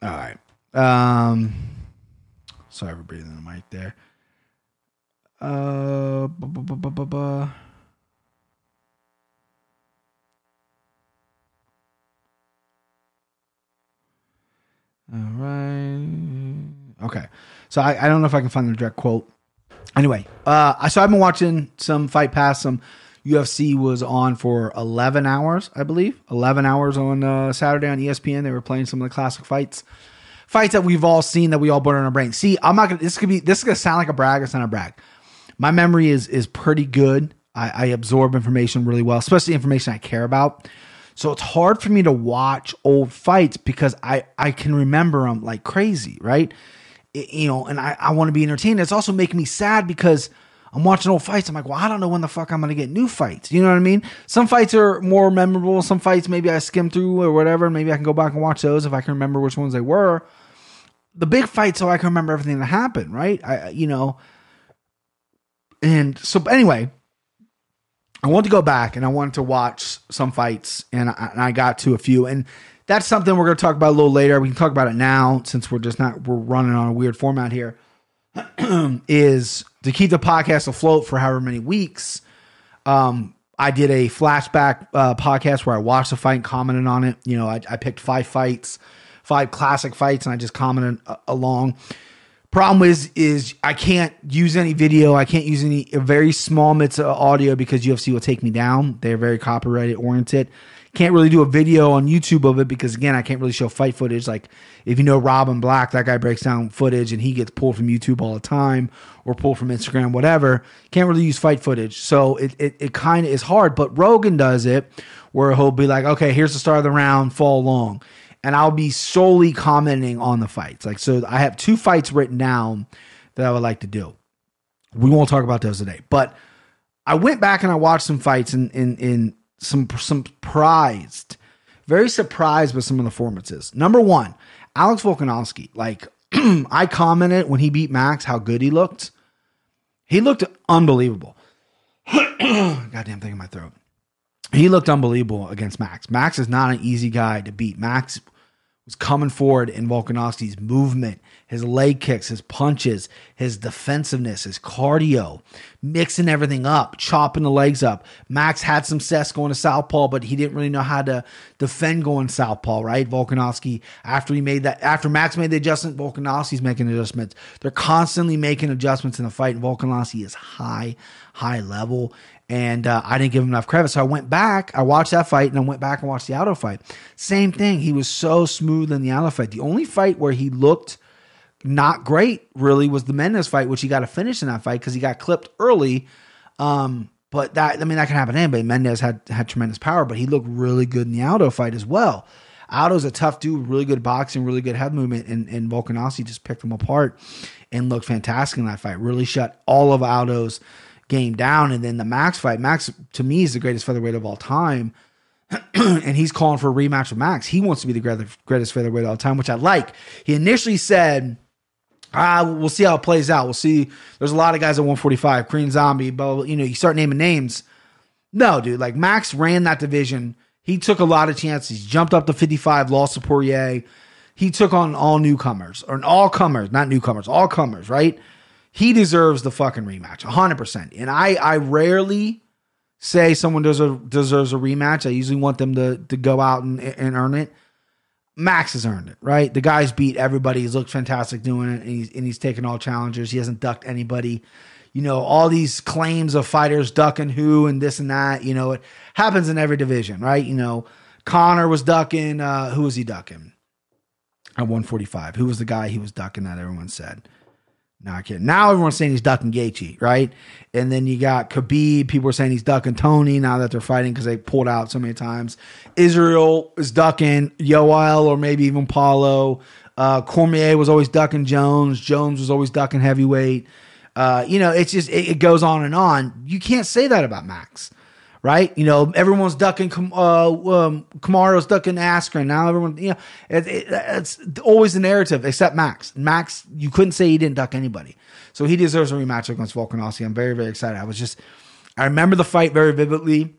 All right. Um, sorry for breathing in the mic there. Uh, bu- bu- bu-. All right. Okay. So I, I don't know if I can find the direct quote. Anyway, uh, I so I've been watching some Fight Pass. Some UFC was on for eleven hours, I believe. Eleven hours on uh, Saturday on ESPN. They were playing some of the classic fights, fights that we've all seen that we all put in our brain. See, I'm not gonna. This could be. This is gonna sound like a brag. It's not a brag. My memory is is pretty good. I, I absorb information really well, especially information I care about. So it's hard for me to watch old fights because I I can remember them like crazy, right? It- you know, and I, I want to be entertained. It's also making me sad because I'm watching old fights. I'm like, well, I don't know when the fuck I'm gonna get new fights. You know what I mean? Some fights are more memorable. Some fights maybe I skim through or whatever. Maybe I can go back and watch those if I can remember which ones they were. The big fights, so I can remember everything that happened, right? I I- you know, and so anyway, I wanted to go back and I wanted to watch some fights, and I, and I got to a few. And that's something we're going to talk about a little later. We can talk about it now since we're just not we're running on a weird format here. is to keep the podcast afloat for however many weeks. Um, I did a flashback uh, podcast where I watched a fight and commented on it. You know, I, I picked five fights, five classic fights, and I just commented uh, along. Problem is, is I can't use any video. I can't use any very small bits of audio because UFC will take me down. They're very copyrighted oriented. Can't really do a video on YouTube of it because again, I can't really show fight footage. Like if you know Robin Black, that guy breaks down footage and he gets pulled from YouTube all the time or pulled from Instagram, whatever. Can't really use fight footage, so it it, it kind of is hard. But Rogan does it where he'll be like, okay, here's the start of the round, fall along and I'll be solely commenting on the fights. Like, so I have two fights written down that I would like to do. We won't talk about those today, but I went back and I watched some fights and in, in, some some surprised, very surprised with some of the performances. Number one, Alex Volkanovski. Like I commented when he beat Max how good he looked. He looked unbelievable. Goddamn thing in my throat. he looked unbelievable against Max. Max is not an easy guy to beat. Max was coming forward in Volkanovski's movement, his leg kicks, his punches, his defensiveness, his cardio, mixing everything up, chopping the legs up. Max had some cess going to southpaw, but he didn't really know how to defend going southpaw, right? Volkanovski, after he made that, after Max made the adjustment, Volkanovski's making adjustments. They're constantly making adjustments in the fight, and Volkanovski is high, high level and uh, I didn't give him enough credit. So I went back, I watched that fight, and I went back and watched the Aldo fight. Same thing. He was so smooth in the Aldo fight. The only fight where he looked not great really was the Mendes fight, which he got to finish in that fight because he got clipped early. Um, but that I mean that can happen to anybody. Mendes had had tremendous power, but he looked really good in the Aldo fight as well. Aldo's a tough dude, really good boxing, really good head movement, and, and Volkanovski just picked him apart and looked fantastic in that fight. Really shut all of Aldo's game down. And then the Max fight, Max to me is the greatest featherweight of all time. and he's calling for a rematch with Max. He wants to be the greatest featherweight of all time, which I like. He initially said, ah, we'll see how it plays out. We'll see. There's a lot of guys at 145, Korean Zombie, but you know, you start naming names. No, dude, like Max ran that division. He took a lot of chances. Jumped up to 55, lost to Poirier. He took on all newcomers, or all comers, not newcomers, all comers, right? He deserves the fucking rematch 100% and i i rarely say someone deserves, deserves a rematch. I usually want them to to go out and, and earn it. Max has earned it right? The guy's beat everybody. He's looked fantastic doing it and he's, and he's taken all challengers. He hasn't ducked anybody. You know all these claims of fighters ducking who and this and that you know it happens in every division right? You know Connor was ducking uh who was he ducking? At 145 who was the guy he was ducking that everyone said no, I can't. Now everyone's saying he's ducking Gaethje, right? And then you got Khabib. People are saying he's ducking Tony now that they're fighting because they pulled out so many times. Israel is ducking Yoel or maybe even Paulo. Uh, Cormier was always ducking Jones. Jones was always ducking heavyweight. Uh, you know, it's just it, it, goes on and on. You can't say that about Max right? You know, everyone's ducking. Uh, um, Kamaru's ducking Askren. Now everyone, you know, it, it, it's always the narrative, except Max. Max, you couldn't say he didn't duck anybody, so he deserves a rematch against Volkanovski. I'm very, very excited. I was just, I remember the fight very vividly,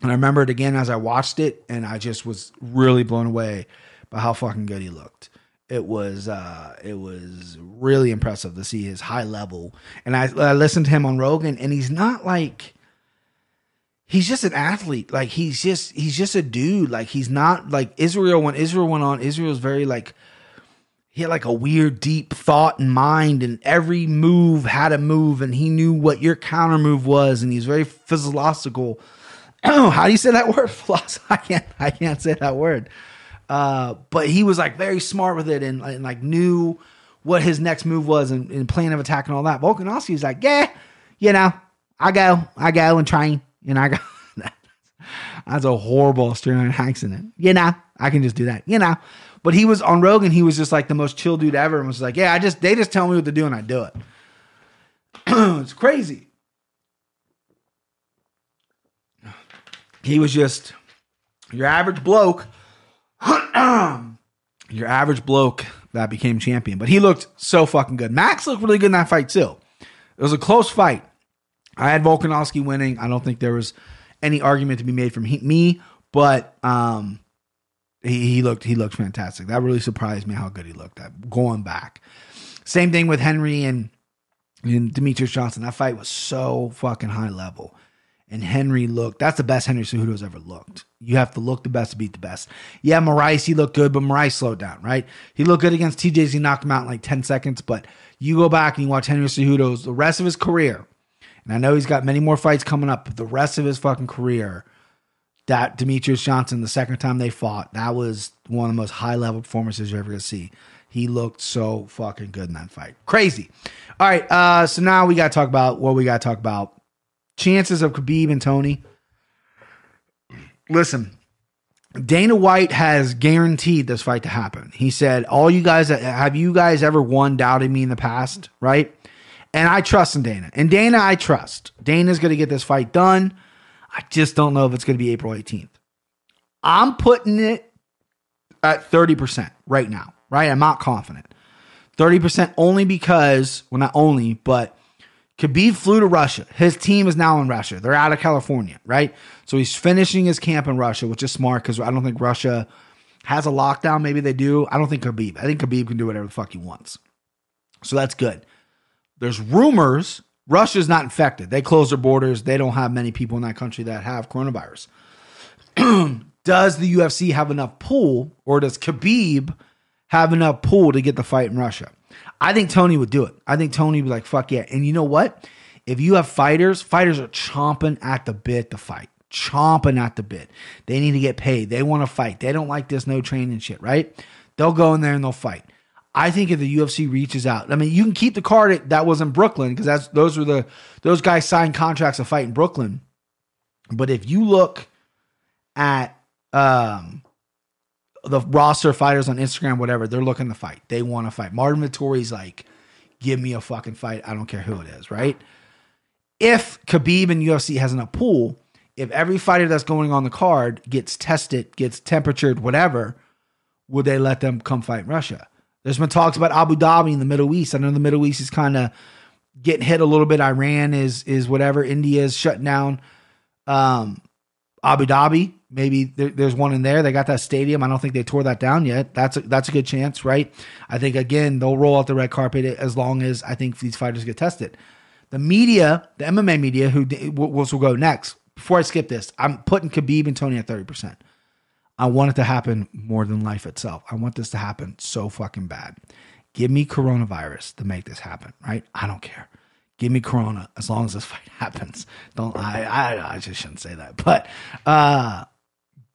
and I remember it again as I watched it, and I just was really blown away by how fucking good he looked it was uh it was really impressive to see his high level and I, I listened to him on rogan and he's not like he's just an athlete. Like he's just he's just a dude. Like he's not like Israel when Israel went on, Israel's very like he had like a weird deep thought in mind and every move had a move and he knew what your counter move was and he's very physiological. How do you say that word? Philosophy. I can't I can't say that word. Uh, but he was like very smart with it and, and like knew what his next move was and, and plan of attack and all that. Volkanovski's like, yeah, you know, I go, I go and train and I got that's a horrible Australian accent. You know, I can just do that. You know, but he was on Rogan. He was just like the most chill dude ever, and was like, "Yeah, I just they just tell me what to do, and I do it." it's crazy. He was just your average bloke. your average bloke that became champion, but he looked so fucking good. Max looked really good in that fight too. It was a close fight. I had Volkanovski winning. I don't think there was any argument to be made from he, me, but um, he, he looked he looked fantastic. That really surprised me how good he looked. At going back, same thing with Henry and and Demetrious Johnson. That fight was so fucking high level. And Henry looked, that's the best Henry Cejudo's ever looked. You have to look the best to beat the best. Yeah, Moraes, he looked good, but Moraes slowed down, right? He looked good against TJ's. He knocked him out in like 10 seconds. But you go back and you watch Henry Cejudo's, the rest of his career, and I know he's got many more fights coming up, the rest of his fucking career, that Demetrious Johnson, the second time they fought, that was one of the most high level performances you're ever gonna see. He looked so fucking good in that fight. Crazy. All right, uh, so now we gotta talk about what we gotta talk about. Chances of Khabib and Tony. Listen, Dana White has guaranteed this fight to happen. He said, "All you guys, have you guys ever won doubted me in the past? Right? And I trust in Dana. And Dana, I trust. Dana's going to get this fight done. I just don't know if it's going to be April 18th. I'm putting it at 30% right now, right? I'm not confident. 30% only because, well, not only, but Khabib flew to Russia. His team is now in Russia. They're out of California, right? So he's finishing his camp in Russia, which is smart because I don't think Russia has a lockdown. Maybe they do. I don't think Khabib. I think Khabib can do whatever the fuck he wants. So that's good. There's rumors Russia's not infected. They close their borders. They don't have many people in that country that have coronavirus. does the UFC have enough pull, or does Khabib have enough pull to get the fight in Russia? I think Tony would do it. I think Tony would be like, fuck yeah. And you know what? If you have fighters, fighters are chomping at the bit to fight, chomping at the bit. They need to get paid. They want to fight. They don't like this no training shit, right? They'll go in there and they'll fight. I think if the UFC reaches out, I mean, you can keep the card that was in Brooklyn because that's those were the those guys signed contracts to fight in Brooklyn. But if you look at um the roster fighters on Instagram, whatever, they're looking to fight. They want to fight. Marvin Vettori's like, give me a fucking fight. I don't care who it is, right? If Khabib and UFC has enough pool, if every fighter that's going on the card gets tested, gets temperatured, whatever, would they let them come fight in Russia? There's been talks about Abu Dhabi in the Middle East. I know the Middle East is kind of getting hit a little bit. Iran is is whatever. India is shutting down. Um, Abu Dhabi, maybe there, there's one in there. They got that stadium. I don't think they tore that down yet. That's a, that's a good chance, right? I think again they'll roll out the red carpet as long as I think these fighters get tested. The media, the MMA media, who which will go next. Before I skip this, I'm putting Khabib and Tony at thirty percent. I want it to happen more than life itself. I want this to happen so fucking bad. Give me coronavirus to make this happen, right? I don't care. Give me corona as long as this fight happens. Don't I I, I just shouldn't say that. But uh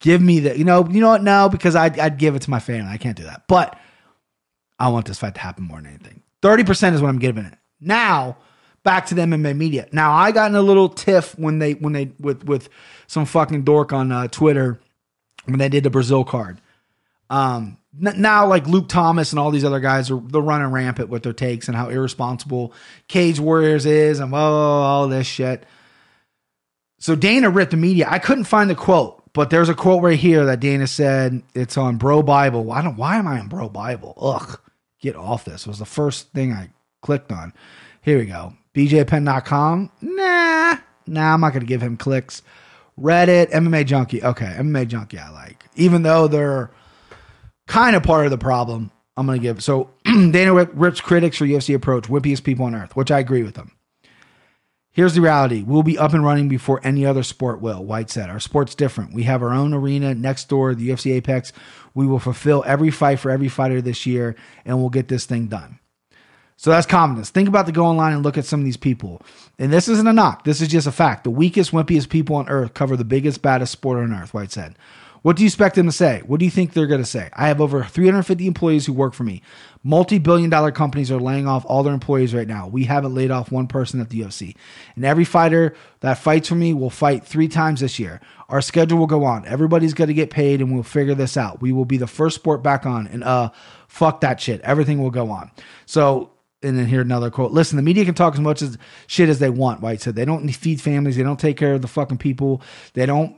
give me the you know, you know what? No, because I'd I'd give it to my family. I can't do that. But I want this fight to happen more than anything. 30% is what I'm giving it. Now, back to the MMA media. Now I got in a little tiff when they when they with with some fucking dork on uh, Twitter when they did the Brazil card. Um, now, like Luke Thomas and all these other guys are they're running rampant with their takes and how irresponsible Cage Warriors is and oh, all this shit. So Dana ripped the media. I couldn't find the quote, but there's a quote right here that Dana said it's on Bro Bible. Why don't why am I on Bro Bible? Ugh, get off this. Was the first thing I clicked on. Here we go. BJPenn.com. Nah, nah, I'm not gonna give him clicks. Reddit, MMA Junkie. Okay, MMA Junkie I like. Even though they're kind of part of the problem, I'm going to give. So Dana rips critics for UFC approach, whippiest people on earth, which I agree with them. Here's the reality. We'll be up and running before any other sport will, White said. Our sport's different. We have our own arena next door, the UFC Apex. We will fulfill every fight for every fighter this year, and we'll get this thing done. So that's confidence. Think about the go online and look at some of these people. And this isn't a knock. This is just a fact. The weakest, wimpiest people on earth cover the biggest, baddest sport on earth, White said. What do you expect them to say? What do you think they're going to say? I have over 350 employees who work for me. Multi billion dollar companies are laying off all their employees right now. We haven't laid off one person at the UFC. And every fighter that fights for me will fight three times this year. Our schedule will go on. Everybody's going to get paid and we'll figure this out. We will be the first sport back on. And uh, fuck that shit. Everything will go on. So and then here another quote. Listen, the media can talk as much as shit as they want. White said they don't feed families. They don't take care of the fucking people. They don't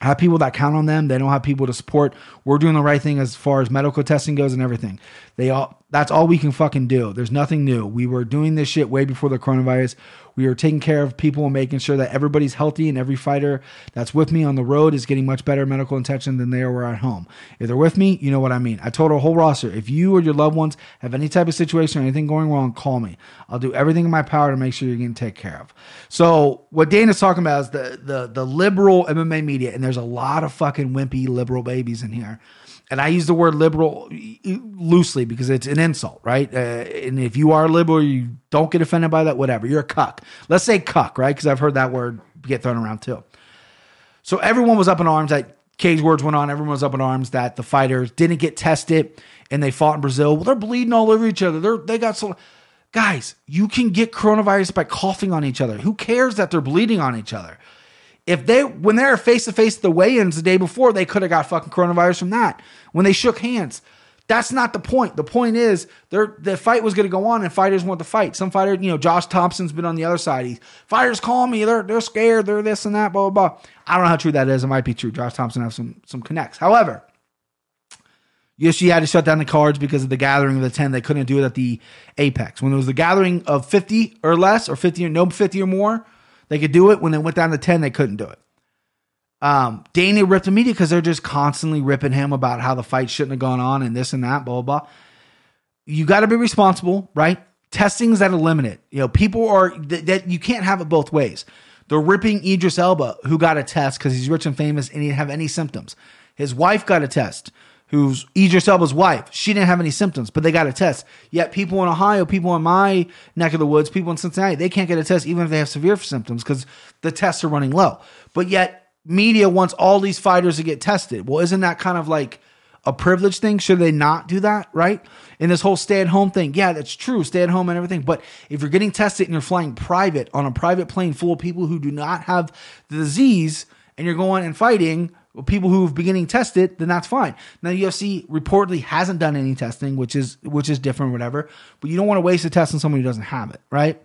have people that count on them. They don't have people to support. We're doing the right thing as far as medical testing goes and everything. They all that's all we can fucking do. There's nothing new. We were doing this shit way before the coronavirus. We are taking care of people and making sure that everybody's healthy and every fighter that's with me on the road is getting much better medical attention than they were at home. If they're with me, you know what I mean. I told our whole roster, if you or your loved ones have any type of situation or anything going wrong, call me. I'll do everything in my power to make sure you're getting taken care of. So what Dana's talking about is the the the liberal MMA media, and there's a lot of fucking wimpy liberal babies in here and I use the word liberal loosely because it's an insult, right? Uh, and if you are liberal, you don't get offended by that, whatever. You're a cuck. Let's say cuck, right? Because I've heard that word get thrown around too. So everyone was up in arms that Cage Warriors went on. Everyone was up in arms that the fighters didn't get tested and they fought in Brazil. Well, they're bleeding all over each other. They're they got so guys. You can get coronavirus by coughing on each other. Who cares that they're bleeding on each other? If they when they were face to face the weigh-ins the day before, they could have got fucking coronavirus from that. When they shook hands. That's not the point. The point is they're the fight was going to go on and fighters want to fight. Some fighter, you know, Josh Thomson's been on the other side. He, fighters call me. They're they're scared. They're this and that. Blah blah blah. I don't know how true that is. It might be true. Josh Thomson has some some connects. However, UFC had to shut down the cards because of the gathering of the 10. They couldn't do it at the Apex. When it was the gathering of 50 or less, or 50 or no 50 or more, they could do it. When they went down to 10, they couldn't do it. Um, Dana ripped the media because they're just constantly ripping him about how the fight shouldn't have gone on and this and that, blah, blah, blah. You got to be responsible, right? Testings that limited. You know, people are that, that you can't have it both ways. They're ripping Idris Elba, who got a test because he's rich and famous and he didn't have any symptoms. His wife got a test, who's Idris Elba's wife. She didn't have any symptoms, but they got a test. Yet people in Ohio, people in my neck of the woods, people in Cincinnati, they can't get a test even if they have severe symptoms because the tests are running low. But yet media wants all these fighters to get tested. Well, isn't that kind of like a privilege thing? Should they not do that, right? And this whole stay at home thing, yeah, that's true, stay at home and everything. But if you're getting tested and you're flying private on a private plane full of people who do not have the disease and you're going and fighting people who've beginning tested, then that's fine. Now UFC reportedly hasn't done any testing, which is which is different, whatever. But you don't want to waste a test on someone who doesn't have it, right?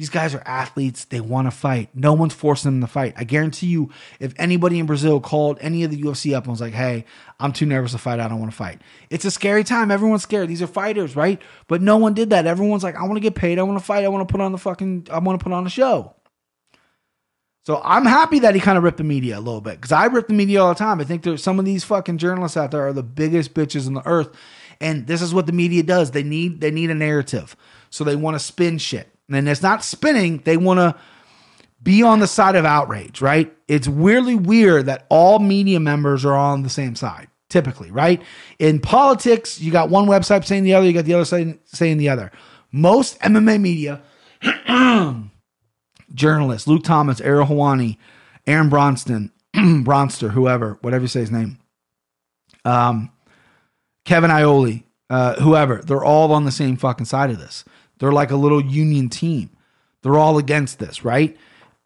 These guys are athletes. They want to fight. No one's forcing them to fight. I guarantee you, if anybody in Brazil called any of the UFC up and was like, hey, I'm too nervous to fight. I don't want to fight. It's a scary time. Everyone's scared. These are fighters, right? But no one did that. Everyone's like, I want to get paid. I want to fight. I want to put on the fucking, I want to put on a show. So I'm happy that he kind of ripped the media a little bit because I rip the media all the time. I think there's some of these fucking journalists out there are the biggest bitches in the earth, and this is what the media does. They need they need a narrative, so they want to spin shit. And it's not spinning, they want to be on the side of outrage, right? It's weirdly weird that all media members are on the same side, typically, right? In politics, you got one website saying the other, you got the other side saying the other. Most MMA media, journalists, Luke Thomas, Ariel Helwani, Aaron Bronston, Bronster, whoever, whatever you say his name, um, Kevin Iole, uh, whoever, they're all on the same fucking side of this. They're like a little union team. They're all against this, right?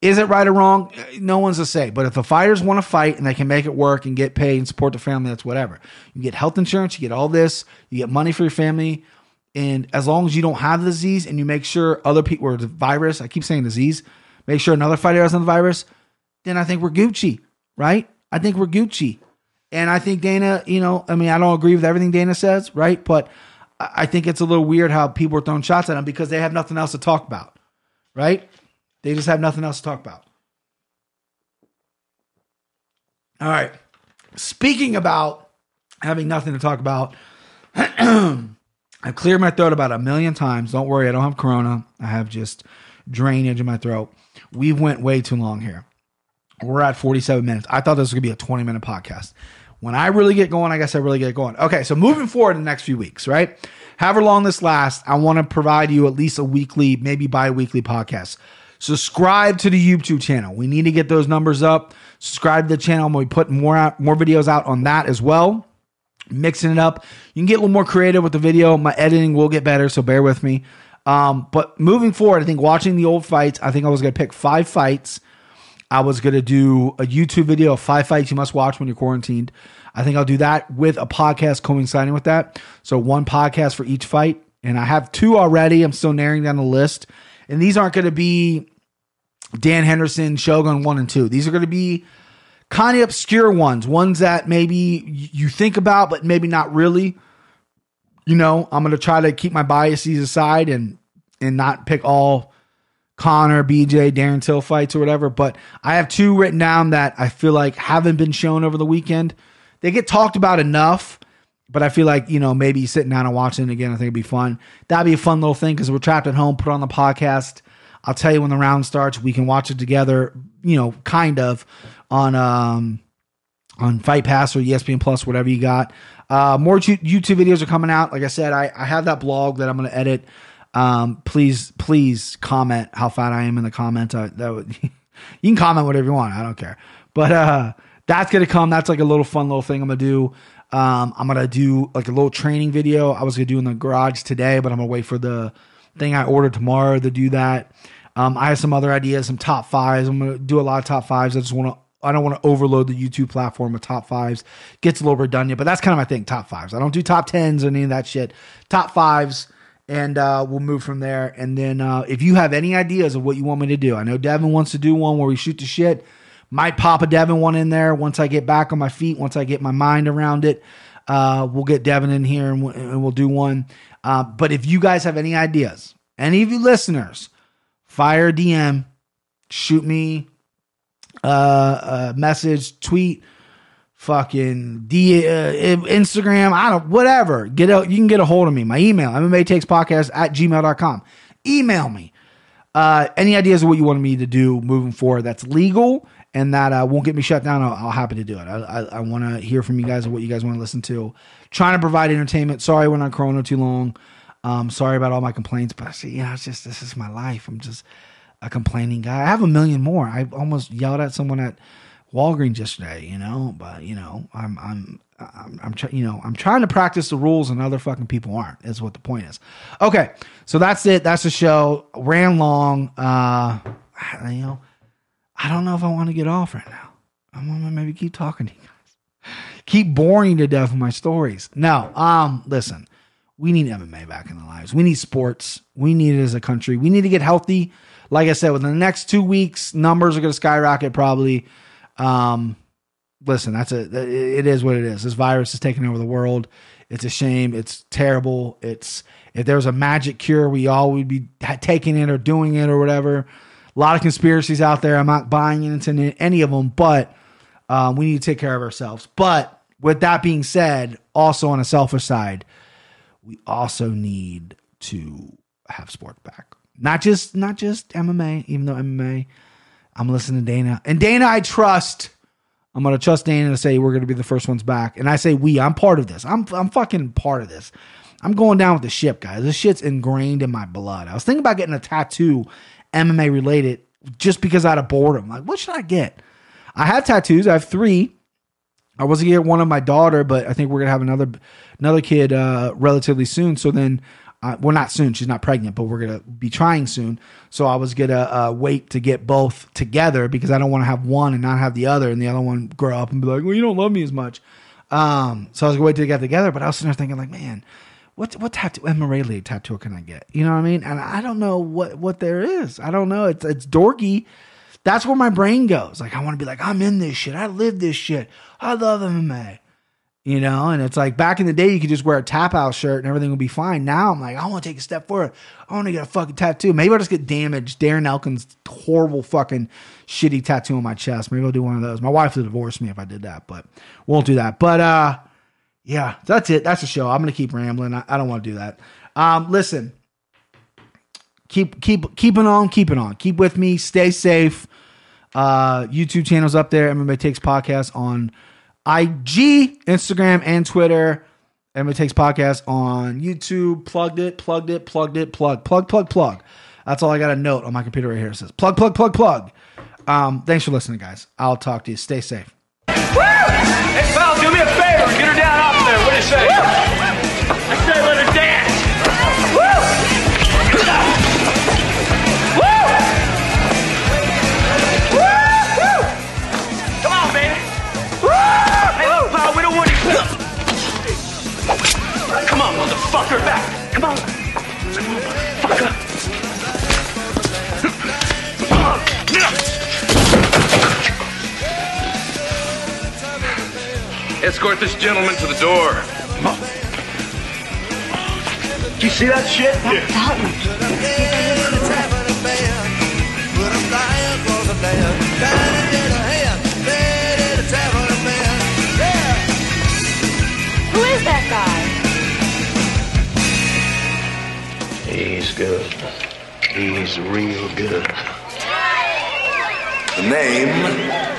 Is it right or wrong? No one's to say. But if the fighters want to fight and they can make it work and get paid and support the family, that's whatever. You get health insurance, you get all this, you get money for your family. And as long as you don't have the disease and you make sure other people or the virus, I keep saying disease, make sure another fighter has the virus, then I think we're Gucci, right? I think we're Gucci. And I think Dana, you know, I mean, I don't agree with everything Dana says, right? But I think it's a little weird how people are throwing shots at him because they have nothing else to talk about, right? They just have nothing else to talk about. All right. Speaking about having nothing to talk about, um, I've cleared my throat about a million times. Don't worry, I don't have corona. I have just drainage in my throat. We went way too long here. We're at 47 minutes. I thought this was going to be a 20 minute podcast. When I really get going, I guess I really get going. Okay, so moving forward in the next few weeks, right? However long this lasts, I want to provide you at least a weekly, maybe bi weekly podcast. Subscribe to the YouTube channel. We need to get those numbers up. Subscribe to the channel. Be putting more out, more videos out on that as well. Mixing it up. You can get a little more creative with the video. My editing will get better, so bear with me. Um, but moving forward, I think watching the old fights, I think I was going to pick five fights I was going to do a YouTube video of five fights you must watch when you're quarantined. I think I'll do that with a podcast coinciding with that. So one podcast for each fight. And I have two already. I'm still narrowing down the list. And these aren't going to be Dan Henderson, Shogun 1 and 2. These are going to be kind of obscure ones, ones that maybe you think about, but maybe not really. You know, I'm to try to keep my biases aside and and not pick all Connor, BJ, Darren Till fights or whatever. But I have two written down that I feel like haven't been shown over the weekend. They get talked about enough, but I feel like, you know, maybe sitting down and watching it again, I think it'd be fun. That'd be a fun little thing because we're trapped at home, put on the podcast. I'll tell you when the round starts, we can watch it together, you know, kind of on um on Fight Pass or ESPN Plus, whatever you got. Uh, more YouTube videos are coming out. Like I said, I, I have that blog that I'm going to edit. Um, please, please comment how fat I am in the comments. I, that would, you can comment whatever you want. I don't care. But uh, that's gonna come. That's like a little fun little thing I'm gonna do. Um, I'm gonna do like a little training video. I was gonna do in the garage today, but I'm gonna wait for the thing I ordered tomorrow to do that. Um, I have some other ideas, some top fives. I'm gonna do a lot of top fives. I just want to. I don't want to overload the YouTube platform with top fives. Gets a little redundant, but that's kind of my thing. Top fives. I don't do top tens or any of that shit. Top fives and uh, we'll move from there. And then uh, if you have any ideas of what you want me to do, I know Devin wants to do one where we shoot the shit. Might pop a Devin one in there once I get back on my feet, once I get my mind around it. Uh, we'll get Devin in here and we'll, and we'll do one. Uh, but if you guys have any ideas, any of you listeners, fire DM, shoot me uh, a message, tweet, fucking D, uh, Instagram, I don't, whatever. Get out, you can get a hold of me. My email, MMA takes podcast at gmail.com. Email me. Uh, any ideas of what you want me to do moving forward that's legal and that uh, won't get me shut down, I'll, I'll happy to do it. I, I, I want to hear from you guys of what you guys want to listen to. Trying to provide entertainment. Sorry I went on Corona too long. Um, sorry about all my complaints, but I see, yeah, it's just this is my life. I'm just a complaining guy. I have a million more. I almost yelled at someone at Walgreens yesterday, you know, but you know, I'm I'm I'm, I'm try, you know, I'm trying to practice the rules and other fucking people aren't. Is what the point is. Okay, so that's it. That's the show. Ran long. Uh, you know, I don't know if I want to get off right now. I'm gonna maybe keep talking to you guys. Keep boring to death with my stories. No, um, listen, we need MMA back in the lives. We need sports. We need it as a country. We need to get healthy. Like I said, within the next two weeks, numbers are going to skyrocket probably. Um, listen, that's a it is what it is. This virus is taking over the world. It's a shame. It's terrible. It's if there was a magic cure, we all would be taking it or doing it or whatever. A lot of conspiracies out there. I'm not buying into any of them, but um, we need to take care of ourselves. But with that being said, also on a selfish side, we also need to have sport back. Not just not just MMA, even though MMA, I'm listening to Dana. And Dana, I trust. I'm gonna trust Dana to say we're gonna be the first ones back. And I say we, I'm part of this. I'm I'm fucking part of this. I'm going down with the ship, guys. This shit's ingrained in my blood. I was thinking about getting a tattoo, MMA related, just because out of boredom. Like, what should I get? I have tattoos. I have three. I was gonna get one of my daughter, but I think we're gonna have another another kid uh, relatively soon. So then uh, well, not soon. She's not pregnant, but we're gonna be trying soon. So I was gonna uh, wait to get both together because I don't want to have one and not have the other, and the other one grow up and be like, "Well, you don't love me as much." Um, so I was gonna wait to get together, but I was sitting there thinking, like, man, what what tattoo League tattoo can I get? You know what I mean? And I don't know what what there is. I don't know. It's it's dorky. That's where my brain goes. Like I want to be like, I'm in this shit. I live this shit. I love MMA you know and it's like back in the day you could just wear a tap out shirt and everything would be fine. Now i'm like i want to take a step forward. I want to get a fucking tattoo. Maybe i'll just get damaged. Darren elkins horrible fucking shitty tattoo on my chest. Maybe i'll do one of those. My wife would divorce me if i did that but won't do that. But uh yeah that's it. That's the show. I'm gonna keep rambling. I, I don't want to do that. Um listen keep keep keeping on keeping on keep with me stay safe uh youtube channels up there mma takes podcast on IG, Instagram, and Twitter. MMA Takes Podcast on YouTube. Plugged it, plugged it, plugged it, plug, plug, plug, plug. That's all I got a note on my computer right here. It says plug, plug, plug, plug. Um, thanks for listening, guys. I'll talk to you. Stay safe. Hey, pal, do me a favor. Get her down off there. What do you say? I say let her dance. Come on. Come on, motherfucker. Escort this gentleman to the door. Do you see that shit? Yeah. Who is that guy? He's good. He's real good. The name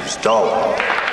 is Dalton.